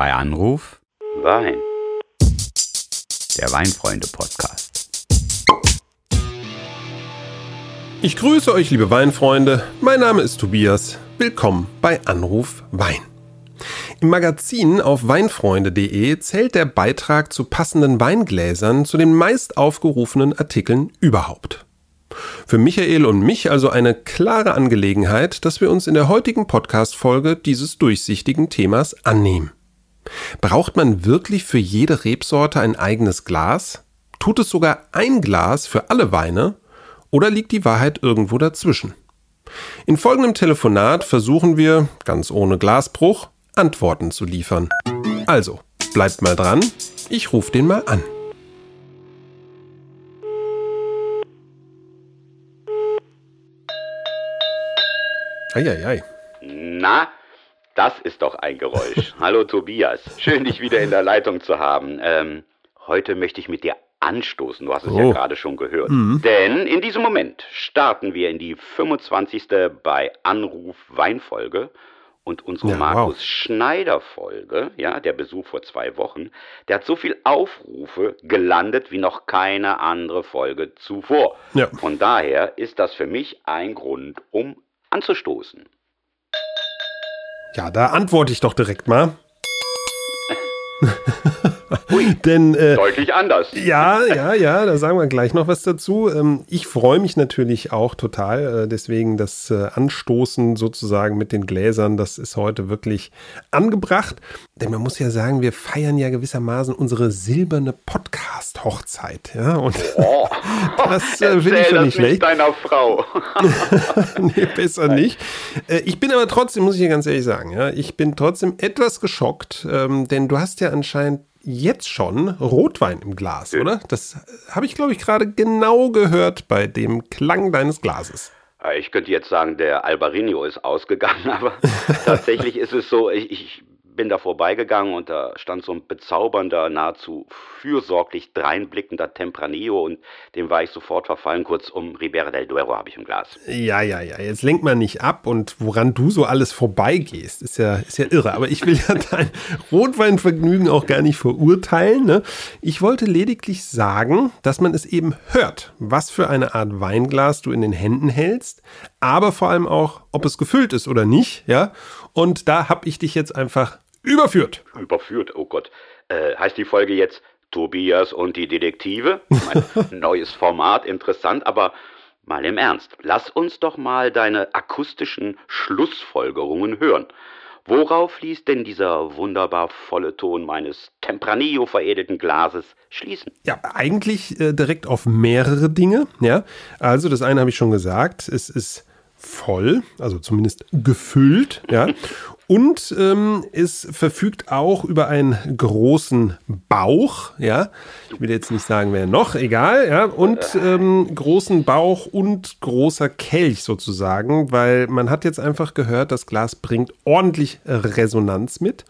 Bei Anruf Wein. Der Weinfreunde-Podcast. Ich grüße euch, liebe Weinfreunde. Mein Name ist Tobias. Willkommen bei Anruf Wein. Im Magazin auf weinfreunde.de zählt der Beitrag zu passenden Weingläsern zu den meist aufgerufenen Artikeln überhaupt. Für Michael und mich also eine klare Angelegenheit, dass wir uns in der heutigen Podcast-Folge dieses durchsichtigen Themas annehmen. Braucht man wirklich für jede Rebsorte ein eigenes Glas? Tut es sogar ein Glas für alle Weine? Oder liegt die Wahrheit irgendwo dazwischen? In folgendem Telefonat versuchen wir, ganz ohne Glasbruch, Antworten zu liefern. Also, bleibt mal dran, ich rufe den mal an. Eieiei. Na, das ist doch ein Geräusch. Hallo Tobias, schön dich wieder in der Leitung zu haben. Ähm, heute möchte ich mit dir anstoßen, du hast es oh. ja gerade schon gehört. Mhm. Denn in diesem Moment starten wir in die 25. bei Anruf Weinfolge und unsere ja, Markus wow. Schneider Folge, ja, der Besuch vor zwei Wochen, der hat so viel Aufrufe gelandet wie noch keine andere Folge zuvor. Ja. Von daher ist das für mich ein Grund, um anzustoßen. Ja, da antworte ich doch direkt mal. Denn, äh, deutlich anders. Ja, ja, ja, da sagen wir gleich noch was dazu. Ähm, ich freue mich natürlich auch total. Äh, deswegen das äh, Anstoßen sozusagen mit den Gläsern, das ist heute wirklich angebracht. Denn man muss ja sagen, wir feiern ja gewissermaßen unsere silberne Podcast-Hochzeit. Ja, und oh. das äh, finde ich schon nicht schlecht. deiner Frau. nee, besser nicht. Äh, ich bin aber trotzdem, muss ich dir ganz ehrlich sagen, ja, ich bin trotzdem etwas geschockt, ähm, denn du hast ja anscheinend jetzt schon Rotwein im Glas, oder? Das habe ich, glaube ich, gerade genau gehört bei dem Klang deines Glases. Ich könnte jetzt sagen, der Albarino ist ausgegangen, aber tatsächlich ist es so, ich, ich bin da vorbeigegangen und da stand so ein bezaubernder, nahezu fürsorglich dreinblickender Tempranillo und dem war ich sofort verfallen. Kurzum, Ribera del Duero habe ich im Glas. Ja, ja, ja, jetzt lenkt man nicht ab und woran du so alles vorbeigehst, ist ja, ist ja irre. Aber ich will ja dein Rotweinvergnügen auch gar nicht verurteilen. Ne? Ich wollte lediglich sagen, dass man es eben hört, was für eine Art Weinglas du in den Händen hältst, aber vor allem auch, ob es gefüllt ist oder nicht, ja. Und da habe ich dich jetzt einfach Überführt. Überführt, oh Gott. Äh, heißt die Folge jetzt Tobias und die Detektive? Mein neues Format, interessant, aber mal im Ernst. Lass uns doch mal deine akustischen Schlussfolgerungen hören. Worauf ließ denn dieser wunderbar volle Ton meines Tempranillo veredelten Glases schließen? Ja, eigentlich äh, direkt auf mehrere Dinge. Ja, also das eine habe ich schon gesagt. Es ist voll, also zumindest gefüllt, ja. Und ähm, es verfügt auch über einen großen Bauch, ja. Ich will jetzt nicht sagen, wer noch, egal, ja. Und ähm, großen Bauch und großer Kelch sozusagen, weil man hat jetzt einfach gehört, das Glas bringt ordentlich Resonanz mit.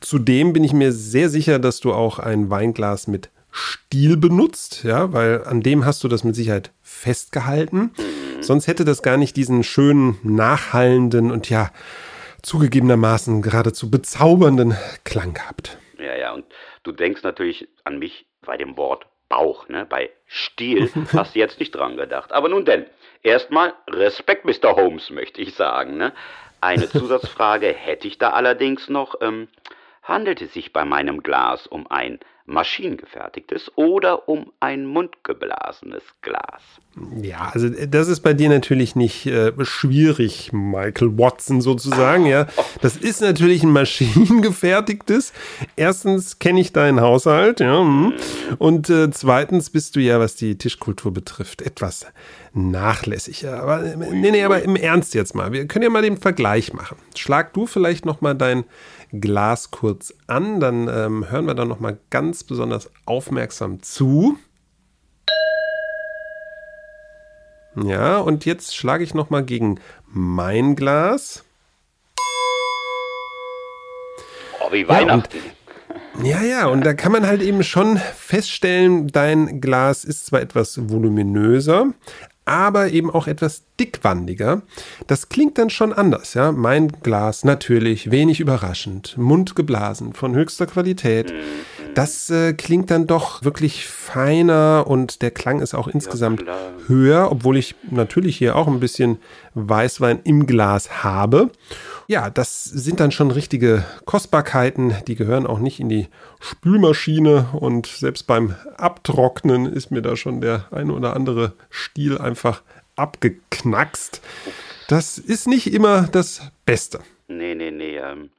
Zudem bin ich mir sehr sicher, dass du auch ein Weinglas mit Stiel benutzt, ja, weil an dem hast du das mit Sicherheit festgehalten. Sonst hätte das gar nicht diesen schönen, nachhallenden und ja, zugegebenermaßen geradezu bezaubernden Klang gehabt. Ja, ja, und du denkst natürlich an mich bei dem Wort Bauch, ne? Bei Stiel hast du jetzt nicht dran gedacht. Aber nun denn, erstmal Respekt, Mr. Holmes, möchte ich sagen, ne? Eine Zusatzfrage hätte ich da allerdings noch. Ähm, handelt es sich bei meinem Glas um ein maschinengefertigtes oder um ein mundgeblasenes Glas? Ja, also das ist bei dir natürlich nicht äh, schwierig, Michael Watson sozusagen. Ja, das ist natürlich ein maschinengefertigtes. Erstens kenne ich deinen Haushalt, ja, hm. und äh, zweitens bist du ja, was die Tischkultur betrifft, etwas nachlässiger. Aber äh, nee, nee, aber im Ernst jetzt mal. Wir können ja mal den Vergleich machen. Schlag du vielleicht noch mal dein Glas kurz an, dann ähm, hören wir da noch mal ganz besonders aufmerksam zu. Ja, und jetzt schlage ich noch mal gegen mein Glas. Oh, wie Weihnachten. Ja, ja, ja, und da kann man halt eben schon feststellen, dein Glas ist zwar etwas voluminöser, aber eben auch etwas dickwandiger. Das klingt dann schon anders, ja. Mein Glas natürlich wenig überraschend, mundgeblasen, von höchster Qualität. Das äh, klingt dann doch wirklich feiner und der Klang ist auch insgesamt ja, höher, obwohl ich natürlich hier auch ein bisschen Weißwein im Glas habe. Ja, das sind dann schon richtige Kostbarkeiten. Die gehören auch nicht in die Spülmaschine und selbst beim Abtrocknen ist mir da schon der ein oder andere Stiel einfach abgeknackst. Das ist nicht immer das Beste. Nee, nee, nee. Ähm,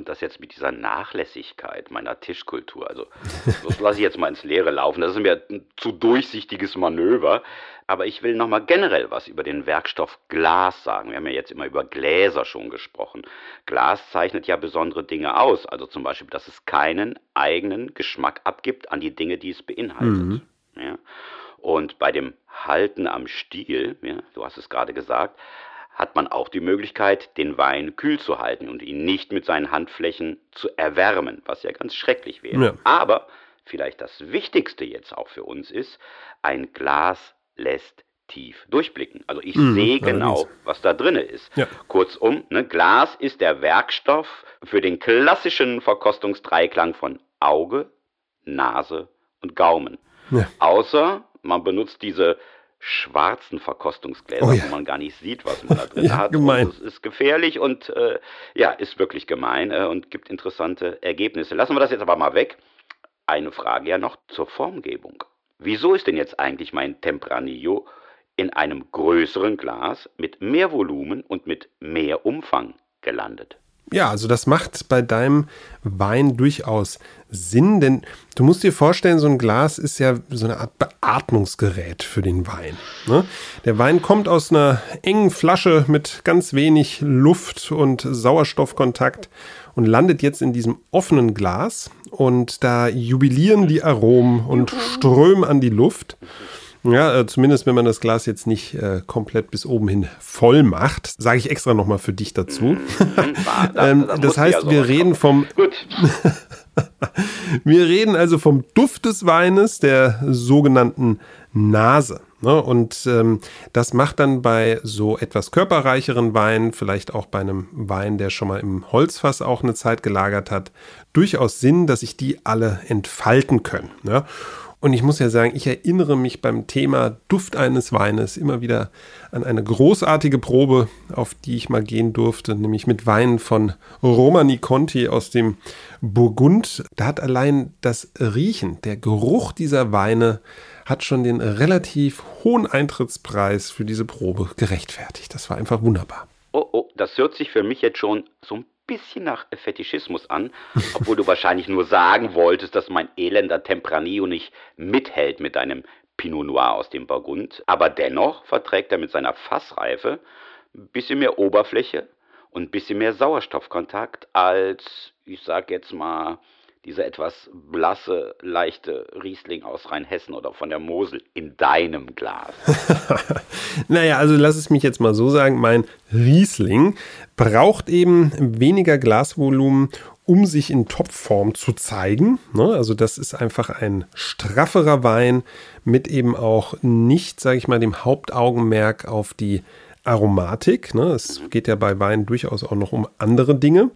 und das jetzt mit dieser Nachlässigkeit meiner Tischkultur. Also, das lasse ich jetzt mal ins Leere laufen. Das ist mir ein zu durchsichtiges Manöver. Aber ich will nochmal generell was über den Werkstoff Glas sagen. Wir haben ja jetzt immer über Gläser schon gesprochen. Glas zeichnet ja besondere Dinge aus. Also zum Beispiel, dass es keinen eigenen Geschmack abgibt an die Dinge, die es beinhaltet. Mhm. Ja. Und bei dem Halten am Stiel, ja, du hast es gerade gesagt, hat man auch die Möglichkeit, den Wein kühl zu halten und ihn nicht mit seinen Handflächen zu erwärmen, was ja ganz schrecklich wäre. Ja. Aber vielleicht das Wichtigste jetzt auch für uns ist, ein Glas lässt tief durchblicken. Also ich mhm, sehe genau, was da drin ist. Ja. Kurzum, ne, Glas ist der Werkstoff für den klassischen Verkostungsdreiklang von Auge, Nase und Gaumen. Ja. Außer man benutzt diese schwarzen Verkostungsgläser, oh ja. wo man gar nicht sieht, was man da drin ja, hat. Gemein. Und es ist gefährlich und äh, ja, ist wirklich gemein äh, und gibt interessante Ergebnisse. Lassen wir das jetzt aber mal weg. Eine Frage ja noch zur Formgebung. Wieso ist denn jetzt eigentlich mein Tempranillo in einem größeren Glas mit mehr Volumen und mit mehr Umfang gelandet? Ja, also das macht bei deinem Wein durchaus Sinn, denn du musst dir vorstellen, so ein Glas ist ja so eine Art Beatmungsgerät für den Wein. Ne? Der Wein kommt aus einer engen Flasche mit ganz wenig Luft und Sauerstoffkontakt und landet jetzt in diesem offenen Glas und da jubilieren die Aromen und strömen an die Luft. Ja, äh, zumindest wenn man das Glas jetzt nicht äh, komplett bis oben hin voll macht, sage ich extra nochmal für dich dazu. Mhm. ähm, das heißt, also wir reden vom. Gut. wir reden also vom Duft des Weines, der sogenannten Nase. Ne? Und ähm, das macht dann bei so etwas körperreicheren Weinen, vielleicht auch bei einem Wein, der schon mal im Holzfass auch eine Zeit gelagert hat, durchaus Sinn, dass sich die alle entfalten können. Ne? Und ich muss ja sagen, ich erinnere mich beim Thema Duft eines Weines immer wieder an eine großartige Probe, auf die ich mal gehen durfte, nämlich mit Weinen von Romani Conti aus dem Burgund. Da hat allein das Riechen, der Geruch dieser Weine hat schon den relativ hohen Eintrittspreis für diese Probe gerechtfertigt. Das war einfach wunderbar. Oh, oh, das hört sich für mich jetzt schon so ein bisschen nach Fetischismus an, obwohl du wahrscheinlich nur sagen wolltest, dass mein elender Tempranillo nicht mithält mit deinem Pinot Noir aus dem Burgund. Aber dennoch verträgt er mit seiner Fassreife ein bisschen mehr Oberfläche und ein bisschen mehr Sauerstoffkontakt als, ich sag jetzt mal, dieser etwas blasse, leichte Riesling aus Rheinhessen oder von der Mosel in deinem Glas? naja, also lass es mich jetzt mal so sagen, mein Riesling braucht eben weniger Glasvolumen, um sich in Topform zu zeigen. Ne? Also das ist einfach ein strafferer Wein mit eben auch nicht, sage ich mal, dem Hauptaugenmerk auf die Aromatik. Ne? Es geht ja bei Wein durchaus auch noch um andere Dinge.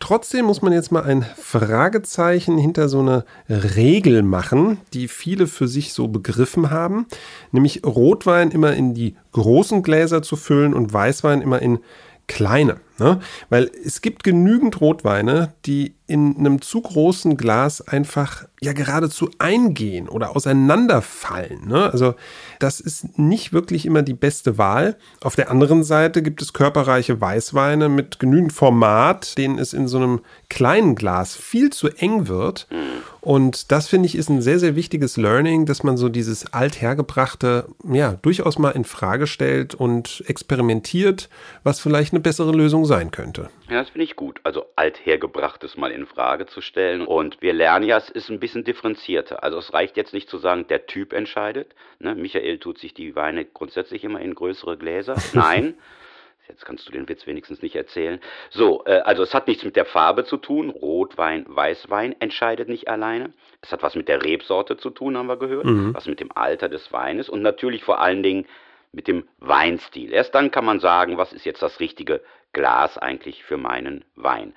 Trotzdem muss man jetzt mal ein Fragezeichen hinter so eine Regel machen, die viele für sich so begriffen haben, nämlich Rotwein immer in die großen Gläser zu füllen und Weißwein immer in kleine. Ne? Weil es gibt genügend Rotweine, die in einem zu großen Glas einfach ja geradezu eingehen oder auseinanderfallen. Ne? Also das ist nicht wirklich immer die beste Wahl. Auf der anderen Seite gibt es körperreiche Weißweine mit genügend Format, denen es in so einem kleinen Glas viel zu eng wird. Und das finde ich ist ein sehr, sehr wichtiges Learning, dass man so dieses althergebrachte ja durchaus mal in Frage stellt und experimentiert, was vielleicht eine bessere Lösung sein könnte. Ja, das finde ich gut. Also althergebrachtes mal in Frage zu stellen. Und wir lernen ja, es ist ein bisschen differenzierter. Also es reicht jetzt nicht zu sagen, der Typ entscheidet. Ne? Michael tut sich die Weine grundsätzlich immer in größere Gläser. Nein. Jetzt kannst du den Witz wenigstens nicht erzählen. So, äh, also es hat nichts mit der Farbe zu tun. Rotwein, Weißwein entscheidet nicht alleine. Es hat was mit der Rebsorte zu tun, haben wir gehört. Mhm. Was mit dem Alter des Weines und natürlich vor allen Dingen mit dem Weinstil. Erst dann kann man sagen, was ist jetzt das richtige Glas eigentlich für meinen Wein.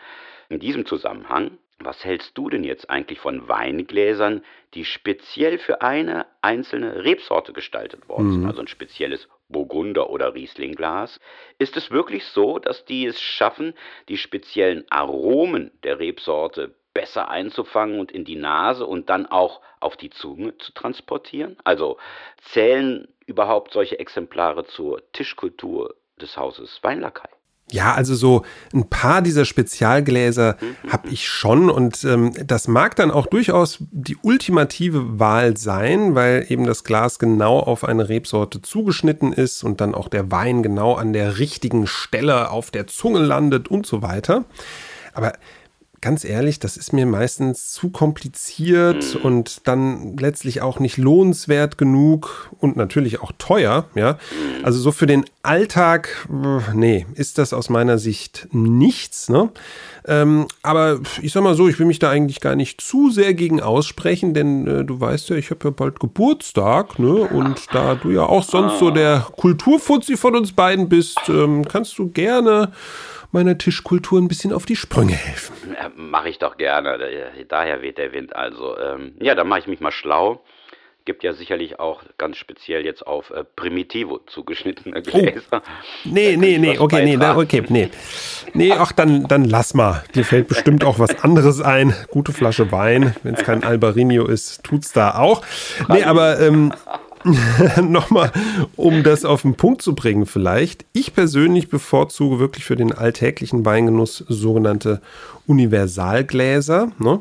In diesem Zusammenhang, was hältst du denn jetzt eigentlich von Weingläsern, die speziell für eine einzelne Rebsorte gestaltet worden sind, mhm. also ein spezielles Burgunder- oder Rieslingglas? Ist es wirklich so, dass die es schaffen, die speziellen Aromen der Rebsorte besser einzufangen und in die Nase und dann auch auf die Zunge zu transportieren? Also zählen überhaupt solche Exemplare zur Tischkultur des Hauses Weinlakai? Ja, also so ein paar dieser Spezialgläser habe ich schon und ähm, das mag dann auch durchaus die ultimative Wahl sein, weil eben das Glas genau auf eine Rebsorte zugeschnitten ist und dann auch der Wein genau an der richtigen Stelle auf der Zunge landet und so weiter. Aber ganz ehrlich, das ist mir meistens zu kompliziert mhm. und dann letztlich auch nicht lohnenswert genug und natürlich auch teuer, ja. Mhm. Also so für den Alltag, nee, ist das aus meiner Sicht nichts, ne? Ähm, aber ich sag mal so, ich will mich da eigentlich gar nicht zu sehr gegen aussprechen, denn äh, du weißt ja, ich habe ja bald Geburtstag, ne? Und da du ja auch sonst so der Kulturfuzzi von uns beiden bist, ähm, kannst du gerne meiner Tischkultur ein bisschen auf die Sprünge helfen. Ja, mache ich doch gerne. Daher weht der Wind. Also, ähm, ja, da mache ich mich mal schlau. Gibt ja sicherlich auch ganz speziell jetzt auf äh, Primitivo zugeschnittene oh. Gläser. Oh. Nee, nee, nee, okay, nee, da, okay, nee. Nee, ach, dann, dann lass mal. Dir fällt bestimmt auch was anderes ein. Gute Flasche Wein. Wenn es kein Albarino ist, tut's da auch. Nee, aber ähm, nochmal, um das auf den Punkt zu bringen vielleicht. Ich persönlich bevorzuge wirklich für den alltäglichen Weingenuss sogenannte Universalgläser. Ne?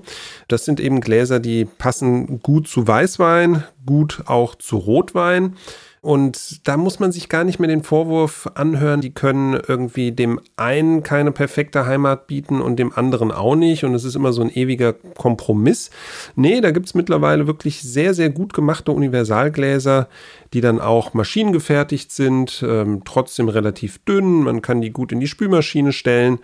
Das sind eben Gläser, die passen gut zu Weißwein, gut auch zu Rotwein. Und da muss man sich gar nicht mehr den Vorwurf anhören, die können irgendwie dem einen keine perfekte Heimat bieten und dem anderen auch nicht. Und es ist immer so ein ewiger Kompromiss. Nee, da gibt es mittlerweile wirklich sehr, sehr gut gemachte Universalgläser, die dann auch maschinengefertigt sind, ähm, trotzdem relativ dünn. Man kann die gut in die Spülmaschine stellen.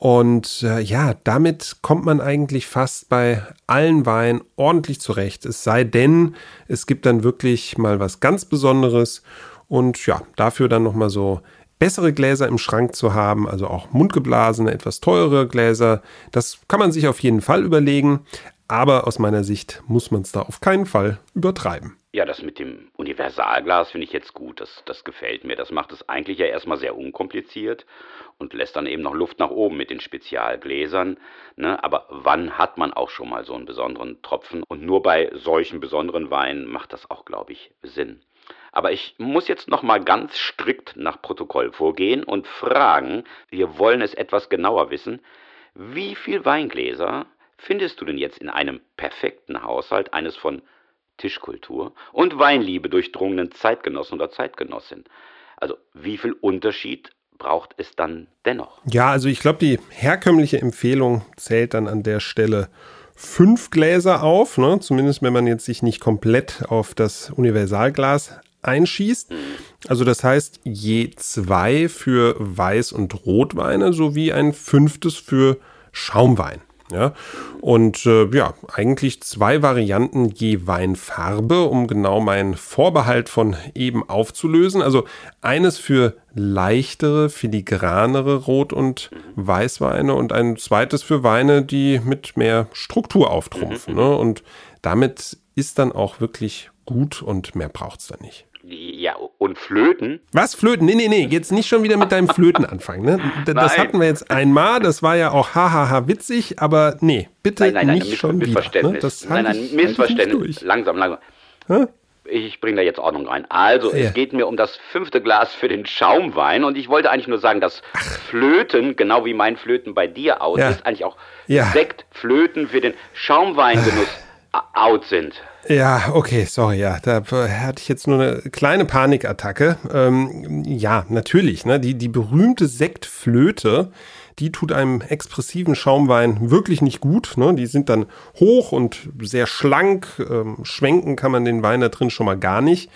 Und äh, ja, damit kommt man eigentlich fast bei allen Weinen ordentlich zurecht. Es sei denn, es gibt dann wirklich mal was ganz Besonderes. Und ja, dafür dann nochmal so bessere Gläser im Schrank zu haben, also auch mundgeblasene, etwas teurere Gläser. Das kann man sich auf jeden Fall überlegen. Aber aus meiner Sicht muss man es da auf keinen Fall übertreiben. Ja, das mit dem Universalglas finde ich jetzt gut. Das, das gefällt mir. Das macht es eigentlich ja erstmal sehr unkompliziert und lässt dann eben noch Luft nach oben mit den Spezialgläsern. Ne? Aber wann hat man auch schon mal so einen besonderen Tropfen? Und nur bei solchen besonderen Weinen macht das auch, glaube ich, Sinn. Aber ich muss jetzt noch mal ganz strikt nach Protokoll vorgehen und fragen, wir wollen es etwas genauer wissen, wie viel Weingläser findest du denn jetzt in einem perfekten Haushalt eines von Tischkultur und Weinliebe durchdrungenen Zeitgenossen oder Zeitgenossin? Also wie viel Unterschied braucht es dann dennoch. Ja, also ich glaube, die herkömmliche Empfehlung zählt dann an der Stelle fünf Gläser auf, ne? zumindest wenn man jetzt sich nicht komplett auf das Universalglas einschießt. Also das heißt je zwei für Weiß- und Rotweine sowie ein fünftes für Schaumwein. Ja, und äh, ja, eigentlich zwei Varianten je Weinfarbe, um genau meinen Vorbehalt von eben aufzulösen. Also eines für leichtere, filigranere Rot- und Weißweine und ein zweites für Weine, die mit mehr Struktur auftrumpfen. Ne? Und damit ist dann auch wirklich gut und mehr braucht es dann nicht. Und Flöten? Was, Flöten? Nee, nee, nee, jetzt nicht schon wieder mit deinem Flöten anfangen. Ne? Das nein. hatten wir jetzt einmal, das war ja auch hahaha witzig, aber nee, bitte nein, nein, nein, nicht schon wieder. Ne? Das nein, nein, Missverständnis. Langsam, langsam. Hä? Ich bringe da jetzt Ordnung rein. Also, ja. es geht mir um das fünfte Glas für den Schaumwein und ich wollte eigentlich nur sagen, dass Ach. Flöten, genau wie mein Flöten bei dir aus ja. ist, eigentlich auch ja. Sektflöten für den Schaumweingenuss out sind. Ja, okay, sorry, ja. Da hatte ich jetzt nur eine kleine Panikattacke. Ähm, ja, natürlich, ne? Die, die berühmte Sektflöte, die tut einem expressiven Schaumwein wirklich nicht gut. Ne? Die sind dann hoch und sehr schlank. Ähm, schwenken kann man den Wein da drin schon mal gar nicht.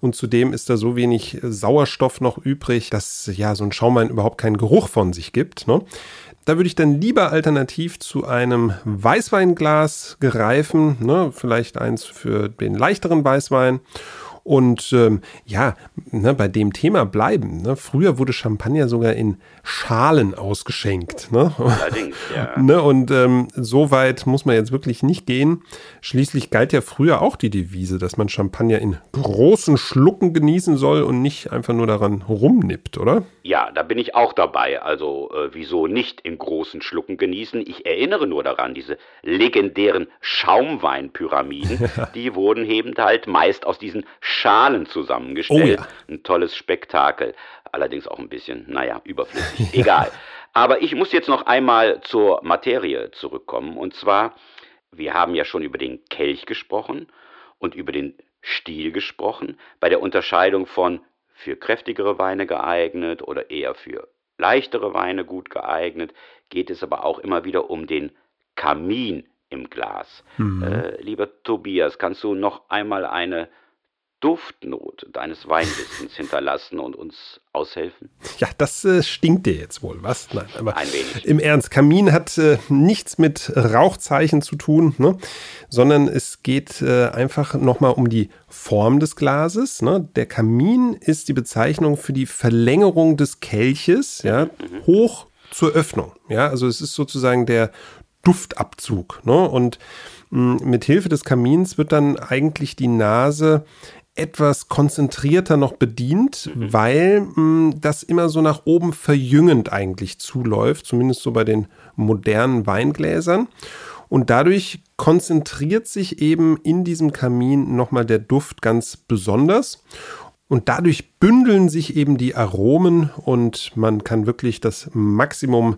und zudem ist da so wenig Sauerstoff noch übrig, dass ja so ein Schaumwein überhaupt keinen Geruch von sich gibt. Ne? Da würde ich dann lieber alternativ zu einem Weißweinglas gereifen, ne? vielleicht eins für den leichteren Weißwein und ähm, ja, ne, bei dem Thema bleiben. Ne? Früher wurde Champagner sogar in Schalen ausgeschenkt. Ne? Allerdings, ja. ne? Und ähm, so weit muss man jetzt wirklich nicht gehen. Schließlich galt ja früher auch die Devise, dass man Champagner in großen Schlucken genießen soll und nicht einfach nur daran rumnippt, oder? Ja, da bin ich auch dabei. Also äh, wieso nicht in großen Schlucken genießen? Ich erinnere nur daran, diese legendären Schaumweinpyramiden, ja. die wurden eben halt meist aus diesen Schalen zusammengestellt. Oh ja. Ein tolles Spektakel. Allerdings auch ein bisschen, naja, überflüssig. Egal. Aber ich muss jetzt noch einmal zur Materie zurückkommen. Und zwar, wir haben ja schon über den Kelch gesprochen und über den Stil gesprochen, bei der Unterscheidung von für kräftigere Weine geeignet oder eher für leichtere Weine gut geeignet, geht es aber auch immer wieder um den Kamin im Glas. Mhm. Äh, lieber Tobias, kannst du noch einmal eine Duftnote deines Weinwissens hinterlassen und uns aushelfen? Ja, das äh, stinkt dir jetzt wohl, was? Nein, aber Ein wenig. im Ernst, Kamin hat äh, nichts mit Rauchzeichen zu tun, ne? sondern es geht äh, einfach nochmal um die Form des Glases. Ne? Der Kamin ist die Bezeichnung für die Verlängerung des Kelches, ja, mhm. hoch zur Öffnung. Ja, also es ist sozusagen der Duftabzug. Ne? Und mh, mit Hilfe des Kamins wird dann eigentlich die Nase etwas konzentrierter noch bedient, mhm. weil mh, hm, das immer so nach oben verjüngend eigentlich zuläuft, zumindest so bei den modernen Weingläsern. Und dadurch konzentriert sich eben in diesem Kamin nochmal der Duft ganz besonders. Und dadurch bündeln sich eben die Aromen und man kann wirklich das Maximum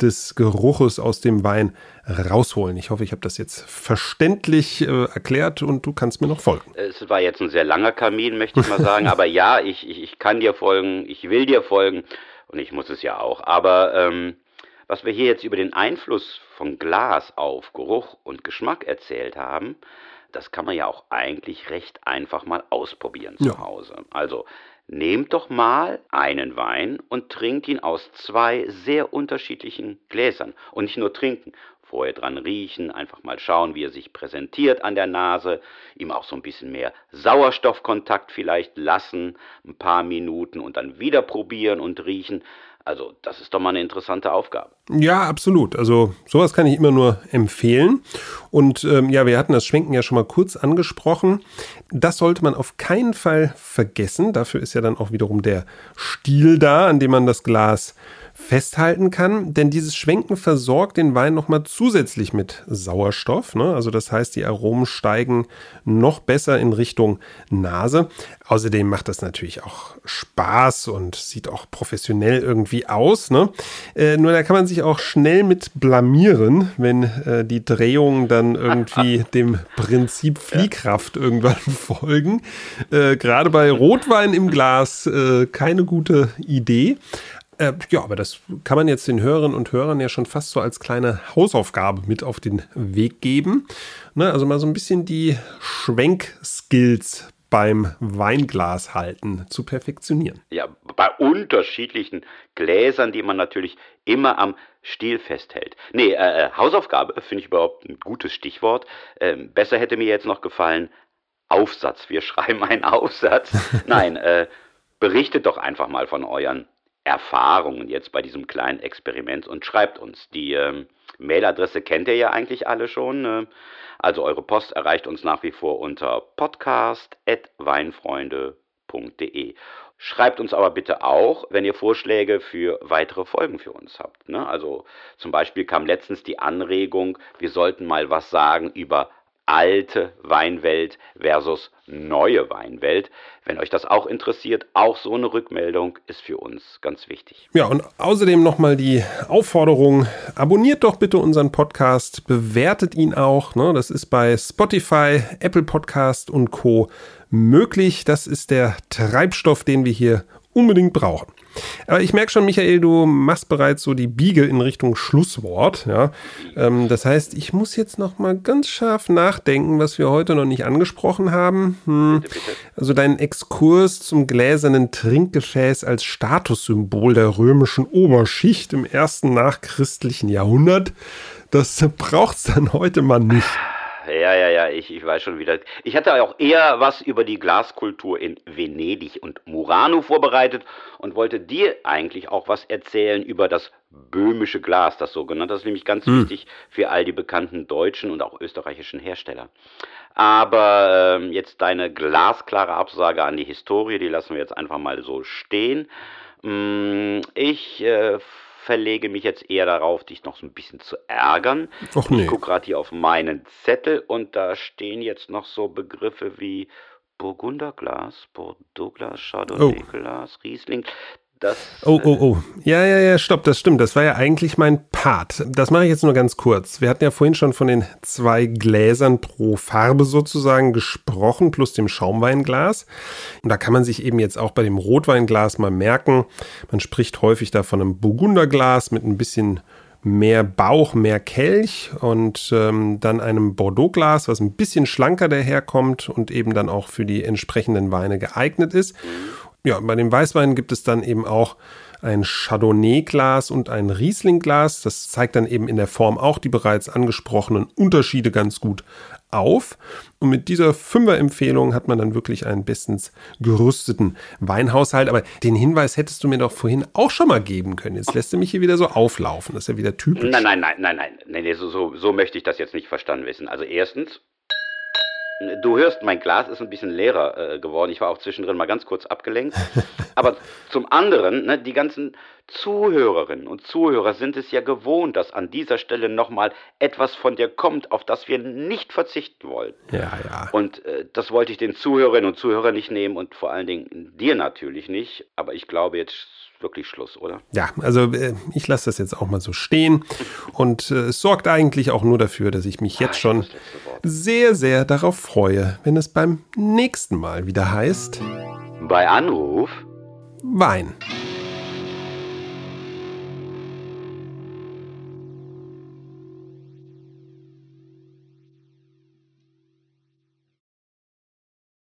des Geruches aus dem Wein rausholen. Ich hoffe, ich habe das jetzt verständlich äh, erklärt und du kannst mir noch folgen. Es war jetzt ein sehr langer Kamin, möchte ich mal sagen, aber ja, ich, ich, ich, kann dir folgen, ich will dir folgen und ich muss es ja auch. Aber ähm, was wir hier jetzt über den Einfluss von Glas auf Geruch und Geschmack erzählt haben, das kann man ja auch eigentlich recht einfach mal ausprobieren zu ja. Hause. Also Nehmt doch mal einen Wein und trinkt ihn aus zwei sehr unterschiedlichen Gläsern. Und nicht nur trinken, vorher dran riechen, einfach mal schauen, wie er sich präsentiert an der Nase, ihm auch so ein bisschen mehr Sauerstoffkontakt vielleicht lassen, ein paar Minuten und dann wieder probieren und riechen. Also das ist doch mal eine interessante Aufgabe. Ja, absolut. Also sowas kann ich immer nur empfehlen. Und ähm, ja, wir hatten das Schwenken ja schon mal kurz angesprochen. Das sollte man auf keinen Fall vergessen. Dafür ist ja dann auch wiederum der Stiel da, an dem man das Glas festhalten kann, denn dieses Schwenken versorgt den Wein nochmal zusätzlich mit Sauerstoff. Ne? Also das heißt, die Aromen steigen noch besser in Richtung Nase. Außerdem macht das natürlich auch Spaß und sieht auch professionell irgendwie aus. Ne? Äh, nur da kann man sich auch schnell mit blamieren, wenn äh, die Drehungen dann irgendwie dem Prinzip Fliehkraft irgendwann folgen. Äh, Gerade bei Rotwein im Glas äh, keine gute Idee. Äh, ja, aber das kann man jetzt den Hörerinnen und Hörern ja schon fast so als kleine Hausaufgabe mit auf den Weg geben. Ne, also mal so ein bisschen die Schwenkskills beim Weinglas halten zu perfektionieren. Ja, bei unterschiedlichen Gläsern, die man natürlich immer am Stiel festhält. Nee, äh, äh Hausaufgabe finde ich überhaupt ein gutes Stichwort. Ähm, besser hätte mir jetzt noch gefallen, Aufsatz. Wir schreiben einen Aufsatz. Nein, äh, berichtet doch einfach mal von euren Erfahrungen jetzt bei diesem kleinen Experiment und schreibt uns. Die äh, Mailadresse kennt ihr ja eigentlich alle schon. Äh, also eure Post erreicht uns nach wie vor unter podcast.weinfreunde.de. Schreibt uns aber bitte auch, wenn ihr Vorschläge für weitere Folgen für uns habt. Ne? Also zum Beispiel kam letztens die Anregung, wir sollten mal was sagen über alte Weinwelt versus neue Weinwelt. Wenn euch das auch interessiert, auch so eine Rückmeldung ist für uns ganz wichtig. Ja, und außerdem nochmal die Aufforderung, abonniert doch bitte unseren Podcast, bewertet ihn auch. Ne? Das ist bei Spotify, Apple Podcast und Co. möglich. Das ist der Treibstoff, den wir hier unbedingt brauchen. Aber ich merke schon, Michael, du machst bereits so die Biege in Richtung Schlusswort. Ja? Ähm, das heißt, ich muss jetzt noch mal ganz scharf nachdenken, was wir heute noch nicht angesprochen haben. Hm. Also dein Exkurs zum gläsernen Trinkgefäß als Statussymbol der römischen Oberschicht im ersten nachchristlichen Jahrhundert, das braucht's dann heute mal nicht. Ja, ja, ja, ich, ich weiß schon wieder. Ich hatte auch eher was über die Glaskultur in Venedig und Murano vorbereitet und wollte dir eigentlich auch was erzählen über das böhmische Glas, das sogenannte. Das ist nämlich ganz hm. wichtig für all die bekannten deutschen und auch österreichischen Hersteller. Aber ähm, jetzt deine glasklare Absage an die Historie, die lassen wir jetzt einfach mal so stehen. Mm, ich äh, verlege mich jetzt eher darauf, dich noch so ein bisschen zu ärgern. Och nee. Ich gucke gerade hier auf meinen Zettel und da stehen jetzt noch so Begriffe wie Burgunderglas, Bordeauxglas, Chardonnay-Glas, oh. Riesling. Das, oh, oh, oh. Ja, ja, ja, stopp, das stimmt. Das war ja eigentlich mein Part. Das mache ich jetzt nur ganz kurz. Wir hatten ja vorhin schon von den zwei Gläsern pro Farbe sozusagen gesprochen, plus dem Schaumweinglas. Und da kann man sich eben jetzt auch bei dem Rotweinglas mal merken, man spricht häufig da von einem Burgunderglas mit ein bisschen mehr Bauch, mehr Kelch und ähm, dann einem Bordeauxglas, was ein bisschen schlanker daherkommt und eben dann auch für die entsprechenden Weine geeignet ist. Ja, bei dem Weißwein gibt es dann eben auch ein Chardonnay-Glas und ein Riesling-Glas. Das zeigt dann eben in der Form auch die bereits angesprochenen Unterschiede ganz gut auf. Und mit dieser Fünfer-Empfehlung hat man dann wirklich einen bestens gerüsteten Weinhaushalt. Aber den Hinweis hättest du mir doch vorhin auch schon mal geben können. Jetzt lässt du mich hier wieder so auflaufen. Das ist ja wieder typisch. Nein, nein, nein, nein, nein. nein so, so, so möchte ich das jetzt nicht verstanden wissen. Also erstens, Du hörst, mein Glas ist ein bisschen leerer äh, geworden. Ich war auch zwischendrin mal ganz kurz abgelenkt. Aber zum anderen, ne, die ganzen Zuhörerinnen und Zuhörer sind es ja gewohnt, dass an dieser Stelle nochmal etwas von dir kommt, auf das wir nicht verzichten wollen. Ja, ja. Und äh, das wollte ich den Zuhörerinnen und Zuhörern nicht nehmen und vor allen Dingen dir natürlich nicht. Aber ich glaube, jetzt wirklich Schluss, oder? Ja, also äh, ich lasse das jetzt auch mal so stehen und äh, es sorgt eigentlich auch nur dafür, dass ich mich jetzt ah, schon sehr, sehr darauf freue, wenn es beim nächsten Mal wieder heißt. Bei Anruf Wein.